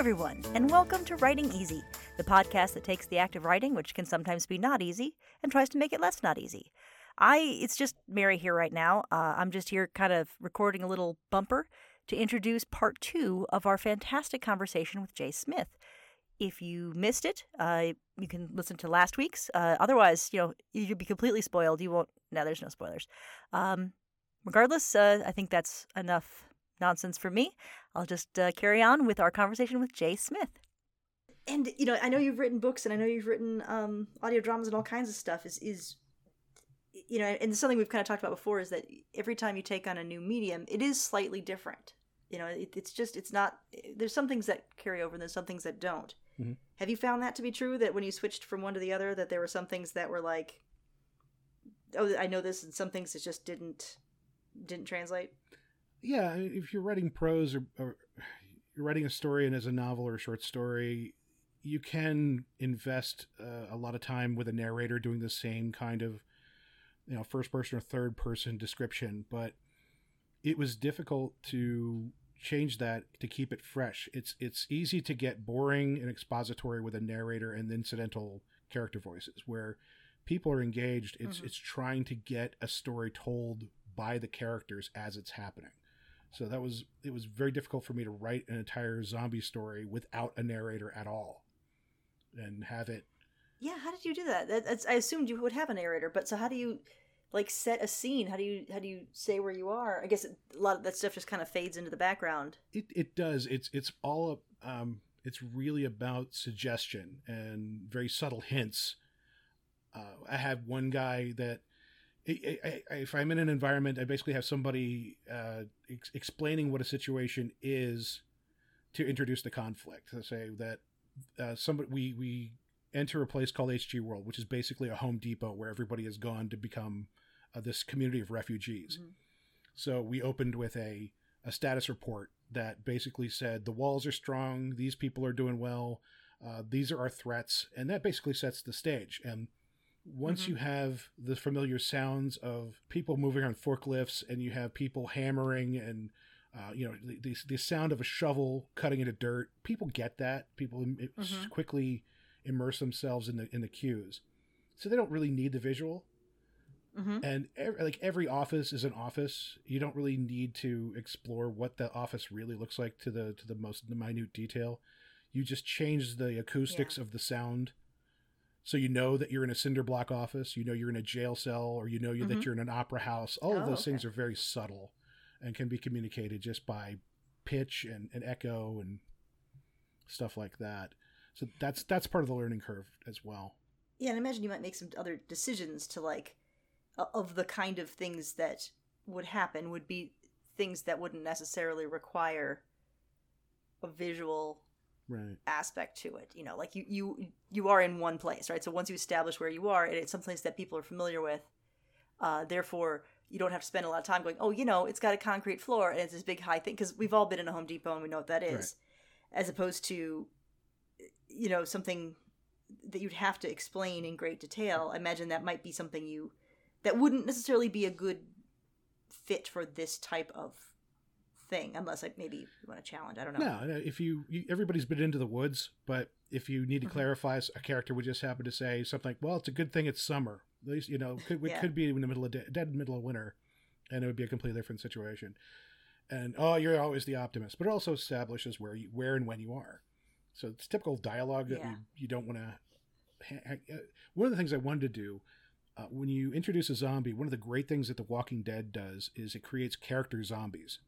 everyone, and welcome to Writing Easy, the podcast that takes the act of writing, which can sometimes be not easy, and tries to make it less not easy. I, it's just Mary here right now. Uh, I'm just here kind of recording a little bumper to introduce part two of our fantastic conversation with Jay Smith. If you missed it, uh, you can listen to last week's. Uh, otherwise, you know, you'd be completely spoiled. You won't. No, there's no spoilers. Um, regardless, uh, I think that's enough nonsense for me. I'll just uh, carry on with our conversation with Jay Smith. And you know, I know you've written books, and I know you've written um, audio dramas and all kinds of stuff. Is is you know, and something we've kind of talked about before is that every time you take on a new medium, it is slightly different. You know, it, it's just it's not. There's some things that carry over, and there's some things that don't. Mm-hmm. Have you found that to be true? That when you switched from one to the other, that there were some things that were like, oh, I know this, and some things that just didn't didn't translate yeah, if you're writing prose or, or you're writing a story and as a novel or a short story, you can invest uh, a lot of time with a narrator doing the same kind of, you know, first person or third person description. But it was difficult to change that to keep it fresh. It's it's easy to get boring and expository with a narrator and incidental character voices where people are engaged. It's mm-hmm. it's trying to get a story told by the characters as it's happening. So that was it was very difficult for me to write an entire zombie story without a narrator at all, and have it. Yeah, how did you do that? That's, I assumed you would have a narrator, but so how do you like set a scene? How do you how do you say where you are? I guess a lot of that stuff just kind of fades into the background. It it does. It's it's all um it's really about suggestion and very subtle hints. Uh, I have one guy that if I'm in an environment, I basically have somebody uh, ex- explaining what a situation is to introduce the conflict. To say that uh, somebody we we enter a place called HG World, which is basically a Home Depot where everybody has gone to become uh, this community of refugees. Mm-hmm. So we opened with a a status report that basically said the walls are strong, these people are doing well, uh, these are our threats, and that basically sets the stage. And once mm-hmm. you have the familiar sounds of people moving on forklifts and you have people hammering and uh, you know the, the sound of a shovel cutting into dirt people get that people mm-hmm. quickly immerse themselves in the in the cues so they don't really need the visual mm-hmm. and every, like every office is an office you don't really need to explore what the office really looks like to the to the most minute detail you just change the acoustics yeah. of the sound so you know that you're in a cinder block office, you know you're in a jail cell, or you know mm-hmm. that you're in an opera house. All oh, of those okay. things are very subtle and can be communicated just by pitch and, and echo and stuff like that. So that's that's part of the learning curve as well. Yeah, and I imagine you might make some other decisions to like of the kind of things that would happen would be things that wouldn't necessarily require a visual right. aspect to it. You know, like you you you are in one place, right? So once you establish where you are, and it's someplace that people are familiar with, uh, therefore you don't have to spend a lot of time going, oh, you know, it's got a concrete floor and it's this big high thing because we've all been in a Home Depot and we know what that is, right. as opposed to, you know, something that you'd have to explain in great detail. I imagine that might be something you that wouldn't necessarily be a good fit for this type of thing, unless like maybe you want to challenge. I don't know. No, if you, you everybody's been into the woods, but if you need to mm-hmm. clarify, a character would just happen to say something like, "Well, it's a good thing it's summer. At least you know, could, yeah. it could be in the middle of de- dead middle of winter, and it would be a completely different situation." And oh, you're always the optimist, but it also establishes where you, where and when you are. So it's typical dialogue that yeah. you, you don't want to. Ha- ha- uh, one of the things I wanted to do uh, when you introduce a zombie, one of the great things that The Walking Dead does is it creates character zombies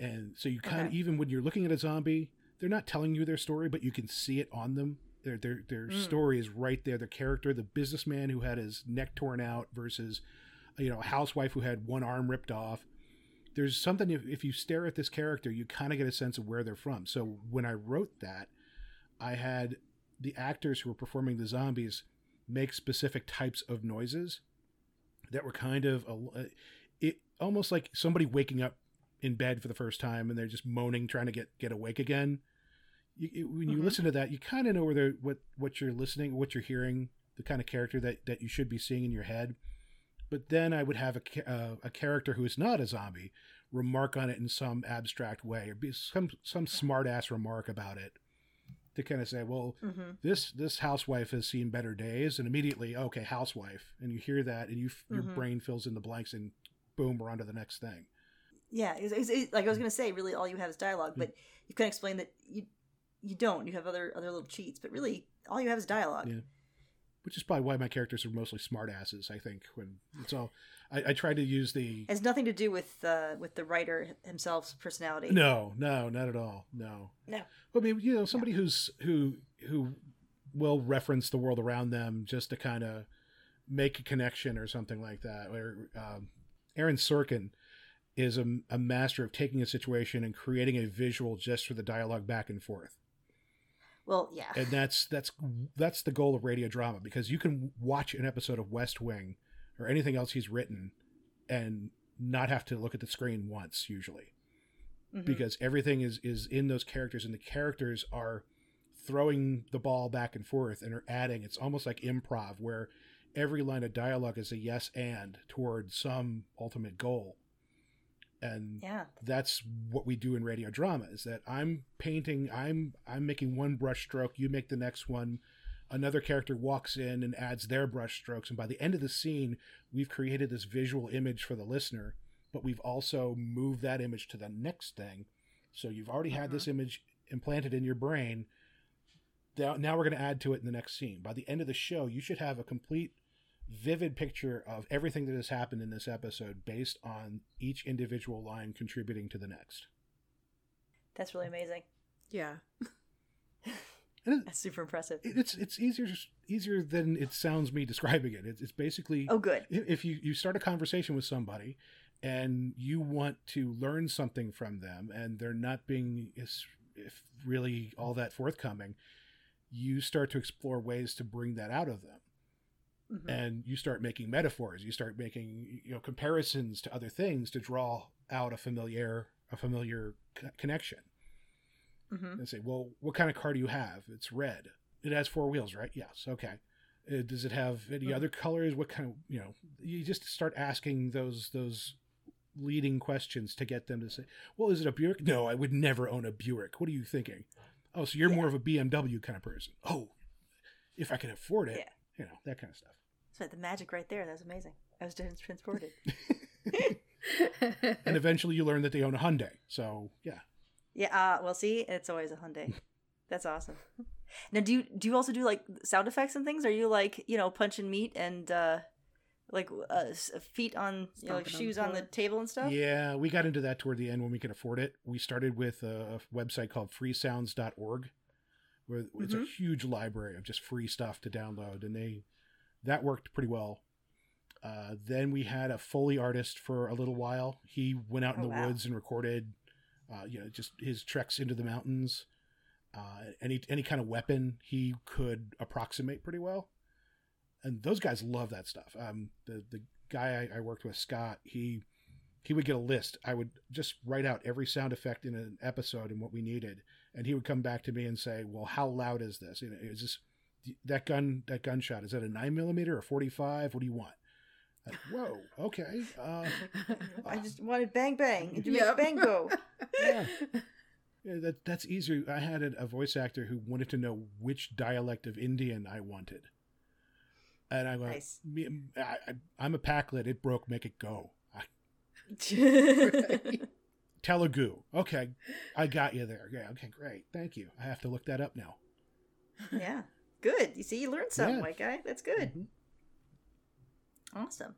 and so you kind of okay. even when you're looking at a zombie they're not telling you their story but you can see it on them their their their mm. story is right there their character the businessman who had his neck torn out versus you know a housewife who had one arm ripped off there's something if, if you stare at this character you kind of get a sense of where they're from so when i wrote that i had the actors who were performing the zombies make specific types of noises that were kind of a, it almost like somebody waking up in bed for the first time and they're just moaning, trying to get get awake again. You, when you mm-hmm. listen to that, you kind of know where they're what what you're listening, what you're hearing, the kind of character that that you should be seeing in your head. But then I would have a uh, a character who is not a zombie remark on it in some abstract way or be some some smart ass remark about it to kind of say, well, Mm-hmm. this this housewife has seen better days, and immediately, okay, housewife, and you hear that, and you your Mhm. brain fills in the blanks, and boom, we're on to the next thing. Yeah, it's, it's, it- like I was gonna say, really, all you have is dialogue, but you can explain that you you don't. You have other other little cheats, but really, all you have is dialogue. Yeah. Which is probably why my characters are mostly smartasses. I think when it's all, I, I try to use the It has nothing to do with uh, with the writer himself's personality. no, no, not at all, no, No. I mean, you know, somebody who's who who will reference the world around them just to kind of make a connection or something like that. Or um, Aaron Sorkin is a, a master of taking a situation and creating a visual just for the dialogue back and forth. Well, yeah. and that's that's that's the goal of radio drama because you can watch an episode of West Wing or anything else he's written and not have to look at the screen once usually Mhm. because everything is is in those characters and the characters are throwing the ball back and forth and are adding it's almost like improv where every line of dialogue is a yes and toward some ultimate goal and yeah. that's what we do in radio drama is that i'm painting i'm i'm making one brush stroke you make the next one. Another character walks in and adds their brush strokes and by the end of the scene we've created this visual image for the listener but we've also moved that image to the next thing. So you've already had this mm-hmm. image implanted in your brain. Now now we're going to add to it in the next scene. By the end of the show you should have a complete vivid picture of everything that has happened in this episode based on each individual line contributing to the next. That's really amazing. Yeah. And it- That's super impressive. it's it's easier easier than it sounds me describing it. It's, it's basically Oh, good. if if you you start a conversation with somebody and you want to learn something from them and they're not being is if really all that forthcoming, you start to explore ways to bring that out of them. Mhm. and you start making metaphors you start making you know comparisons to other things to draw out a familiar a familiar co- connection. Mhm. and say well what kind of car do you have? It's red. It has four wheels right? Yes okay. Uh, does it have any Mhm. other colors? What kind of you know you just start asking those those leading questions to get them to say well is it a buick? No i would never own a buick. What are you thinking? Oh so you're more of a bmw kind of person. Oh if i can afford it. Yeah. You know that kind of stuff So the magic right there. That was amazing. I was trans- transported. and eventually you learn that they own a Hyundai. So yeah, yeah. Uh, well, see, it's always a Hyundai. That's awesome. Now, do you do you also do like sound effects and things? Are you like you know punching meat and uh, like uh, feet on you know like Stomping on shoes the on the table and stuff? yeah, we got into that toward the end when we could afford it. We started with a, a website called freesounds.org, where it's a Mhm. huge library of just free stuff to download, and they that worked pretty well. Uh, then we had a foley artist for a little while. He went out in Oh, the wow. woods and recorded, uh, you know, just his treks into the mountains. Uh, any any kind of weapon he could approximate pretty well, and those guys love that stuff. Um, the the guy I, I worked with, Scott, he he would get a list. I would just write out every sound effect in an episode and what we needed, and he would come back to me and say, "Well, how loud is this? You know, is this that gun that gunshot? Is that a nine millimeter or forty five? What do you want?" Like, Whoa, okay. Uh, I just wanted bang bang and to make Yep. bang go. yeah. Yeah, that that's easier. I had a, a voice actor who wanted to know which dialect of Indian I wanted, and I went, Nice. "Me- I, I, "I'm a packlet. It broke. Make it go." I, Telugu. Okay, I got you there. Yeah. Okay, great. Thank you. I have to look that up now. yeah. Good. You see, you learned something, Yeah. white guy. That's good. Mhm. Awesome.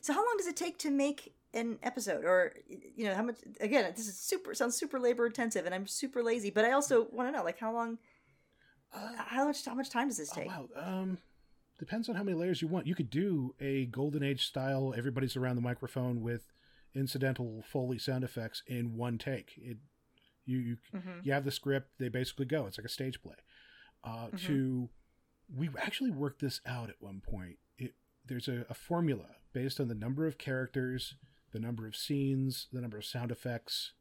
So, how long does it take to make an episode, or you know, how much? Again, this is super sounds super labor intensive, and I'm super lazy. But I also want to know, like, how long? Uh, How much? How much time does this oh, take? wow. Um, depends on how many layers you want. You could do a golden age style. Everybody's around the microphone with incidental foley sound effects in one take. It you you hmm you have the script they basically go it's like a stage play uh, Mhm. to we actually worked this out at one point it, there's a, a formula based on the number of characters the number of scenes the number of sound effects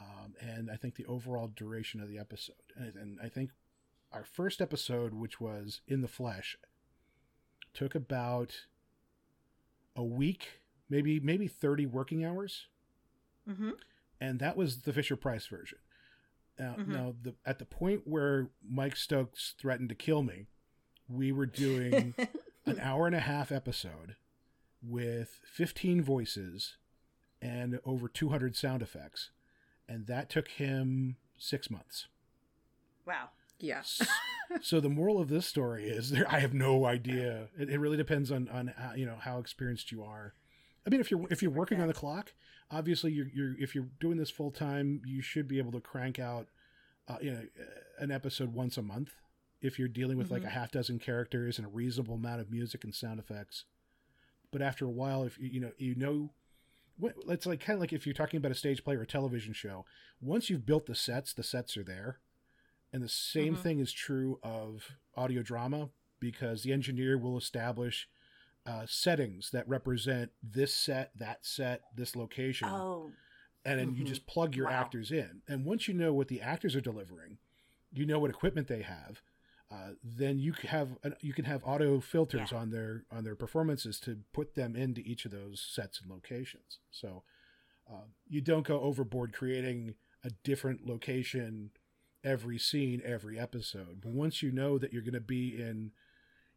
um, and i think the overall duration of the episode and, and i think our first episode which was in the flesh took about a week maybe maybe 30 working hours Mm-hmm. and that was the Fisher Price version. Now, Mhm. now the, at the point where Mike Stokes threatened to kill me, we were doing an hour and a half episode with 15 voices and over 200 sound effects, and that took him six months. Wow. Yeah. S- so the moral of this story is there i have no idea it, it really depends on on how, you know how experienced you are i mean if you're if you're working on the clock obviously you're, you're if you're doing this full time you should be able to crank out uh, you know an episode once a month. If you're dealing with like Mhm. a half dozen characters and a reasonable amount of music and sound effects. But after a while if you you know you know it's like kind of like if you're talking about a stage play or a television show. Once you've built the sets the sets are there. And the same Mhm. thing is true of audio drama because the engineer will establish uh, settings that represent this set, that set, this location, Oh. and then you Mhm. just plug your Wow. actors in. And once you know what the actors are delivering, you know what equipment they have. Uh, then you can have you can have auto filters Yeah. on their on their performances to put them into each of those sets and locations. So uh, you don't go overboard creating a different location every scene, every episode. But once you know that you're going to be in,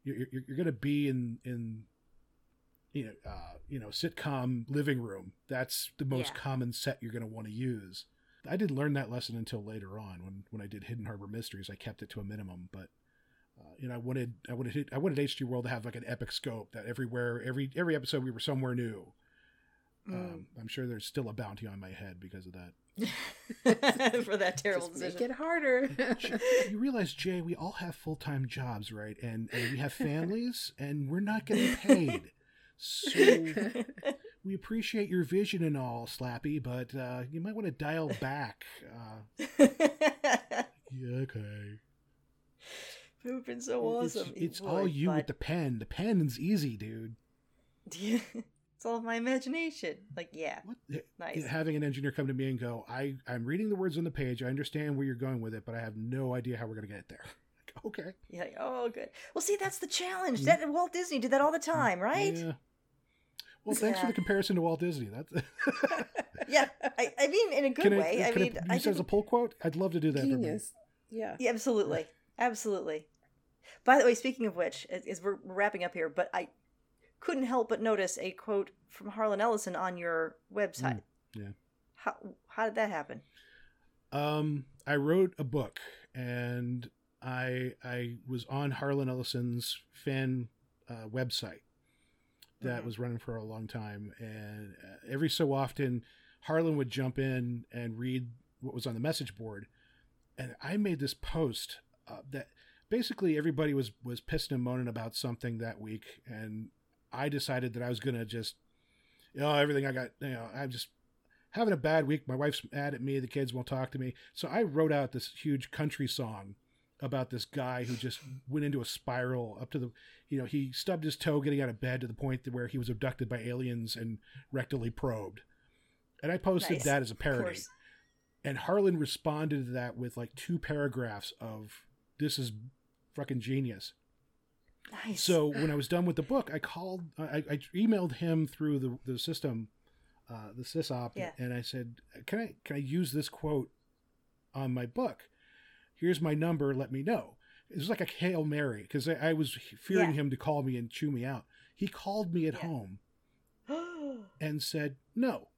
you're, you're, you're going to be in in you know uh, you know sitcom living room. That's the most Yeah. common set you're going to want to use. I didn't learn that lesson until later on when when I did Hidden Harbor Mysteries. I kept it to a minimum, but. Uh, you know, I wanted, I wanted, I wanted HG World to have like an epic scope that everywhere, every every episode we were somewhere new. Mm. Um, I'm sure there's still a bounty on my head because of that. For that terrible Just make it harder. you realize, Jay, we all have full time jobs, right? And, and we have families, and we're not getting paid. So we appreciate your vision and all, Slappy, but uh, you might want to dial back. Uh, yeah, okay. It would have been so It's- awesome. It's, Boy, all you with the pen. The pen's easy, dude. it's all my imagination. Like, yeah, What? nice. Having an engineer come to me and go, I, I'm reading the words on the page. I understand where you're going with it, but I have no idea how we're going to get it there. Like, okay. You're like, oh, good. Well, see, that's the challenge. Mm. That Walt Disney did that all the time, right? Yeah. Well, thanks for the comparison to Walt Disney. That's Yeah, I, I mean, in a good can I, way. I, can mean, I I use as a pull quote? I'd love to do that. For me. Genius. Yeah. Yeah, absolutely, absolutely. By the way, speaking of which, as, as we're wrapping up here, but I couldn't help but notice a quote from Harlan Ellison on your website. Mm, yeah. How how did that happen? Um, I wrote a book, and I I was on Harlan Ellison's fan uh, website that Mhm. was running for a long time, and uh, every so often, Harlan would jump in and read what was on the message board, and I made this post uh, that basically everybody was was pissing and moaning about something that week, and I decided that I was gonna just, you know, everything I got, you know, I'm just having a bad week. My wife's mad at me. The kids won't talk to me. So I wrote out this huge country song about this guy who just went into a spiral up to the, you know, he stubbed his toe getting out of bed to the point that where he was abducted by aliens and rectally probed. And I posted Nice. that as a parody. And Harlan responded to that with like two paragraphs of this is fucking genius. Nice. So when I was done with the book, I called, I, I emailed him through the, the system, uh, the sysop, Yeah. and I said, "Can I can I use this quote on my book? Here's my number. Let me know." It was like a hail mary because I, I was fearing Yeah. him to call me and chew me out. He called me at Yeah. home and said, "No,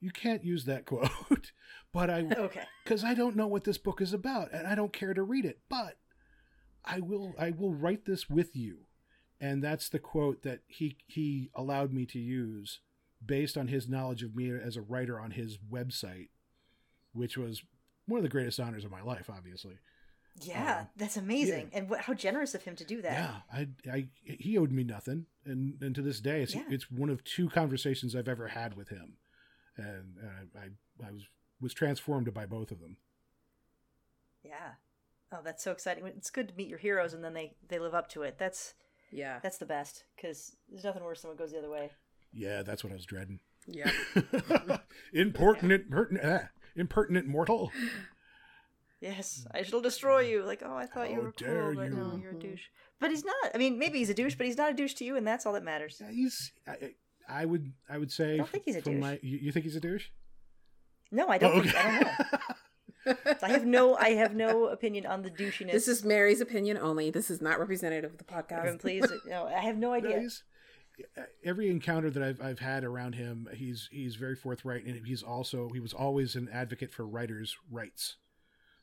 you can't use that quote." but I okay. because I don't know what this book is about and I don't care to read it. But I will I will write this with you. And that's the quote that he he allowed me to use based on his knowledge of me as a writer on his website, which was one of the greatest honors of my life, obviously. Yeah, Um, that's amazing, and wh- how generous of him to do that. Yeah, I, I he owed me nothing, and and to this day, it's Yeah. it's one of two conversations I've ever had with him, and, and I, I I was was transformed by both of them. Yeah. Oh, that's so exciting! It's good to meet your heroes, and then they they live up to it. That's Yeah. that's the best because there's nothing worse than what goes the other way. Yeah, that's what I was dreading. Yeah. impertinent, pertinent, ah, impertinent mortal. Yes, I shall destroy you. Like, oh, I thought you were dare cool, but no, you. you're a douche. But he's not. I mean, maybe he's a douche, but he's not a douche to you, and that's all that matters. Yeah, he's. I, I would. I would say. I don't think he's a douche. My, you, you think he's a douche? No, I don't. Oh, think, I don't know. I have no. I have no opinion on the douchiness. This is Mary's opinion only. This is not representative of the podcast. Everyone, please. No, I have no No, idea. he's- every encounter that I've I've had around him, he's he's very forthright, and he's also he was always an advocate for writers' rights.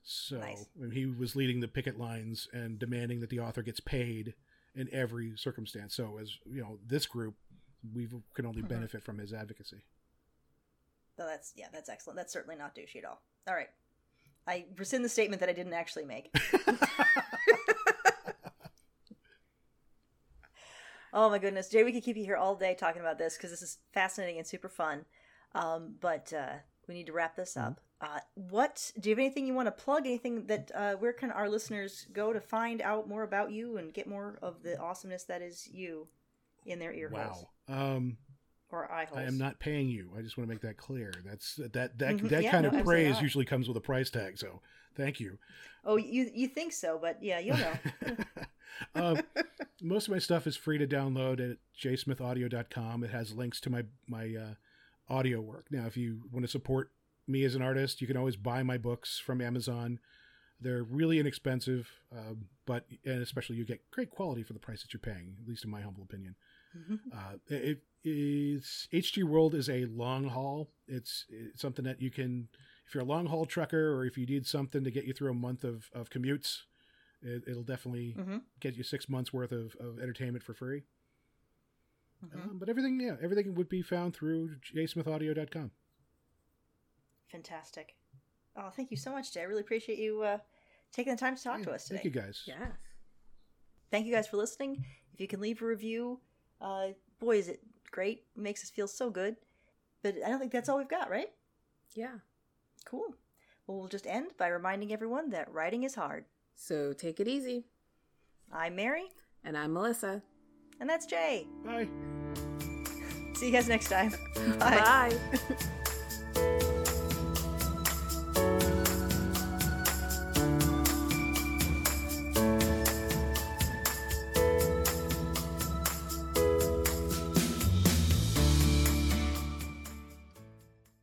So Nice. when he was leading the picket lines and demanding that the author gets paid in every circumstance. So as you know, this group we can only Mhm. benefit from his advocacy. That's yeah, that's excellent. That's certainly not douchey at all. All right, I rescind the statement that I didn't actually make. Oh my goodness, Jay, we could keep you here all day talking about this because this is fascinating and super fun. Um, but uh, we need to wrap this up. Uh, what do you have anything you want to plug? Anything that uh, where can our listeners go to find out more about you and get more of the awesomeness that is you in their ear holes wow. Um, or eye holes? I am not paying you. I just want to make that clear. That's that that Mhm. that Yeah, kind no, of praise usually comes with a price tag. So thank you. Oh, you you think so, but yeah, you'll know. um, most of my stuff is free to download at jsmithaudio.com. It has links to my my uh, audio work. Now, if you want to support me as an artist, you can always buy my books from Amazon. They're really inexpensive, um, but and especially you get great quality for the price that you're paying. At least in my humble opinion. Mhm. Uh, it, it's HG World is a long haul. It's, it's something that you can, if you're a long haul trucker or if you need something to get you through a month of, of commutes, it, it'll definitely Mhm. get you six months worth of, of entertainment for free. Mhm. Um, but everything, yeah, everything would be found through jsmithaudio.com. Fantastic. Oh, thank you so much, Jay. I really appreciate you uh, taking the time to talk to us today. Thank you guys. Yes. Thank you guys for listening. If you can leave a review, uh, boy, is it great. It makes us feel so good. But I don't think that's all we've got, right? Yeah. Cool. Well, we'll just end by reminding everyone that writing is hard. So take it easy. I'm Mary, And I'm Melissa. and that's Jay. Bye. See you guys next time. Bye. Bye.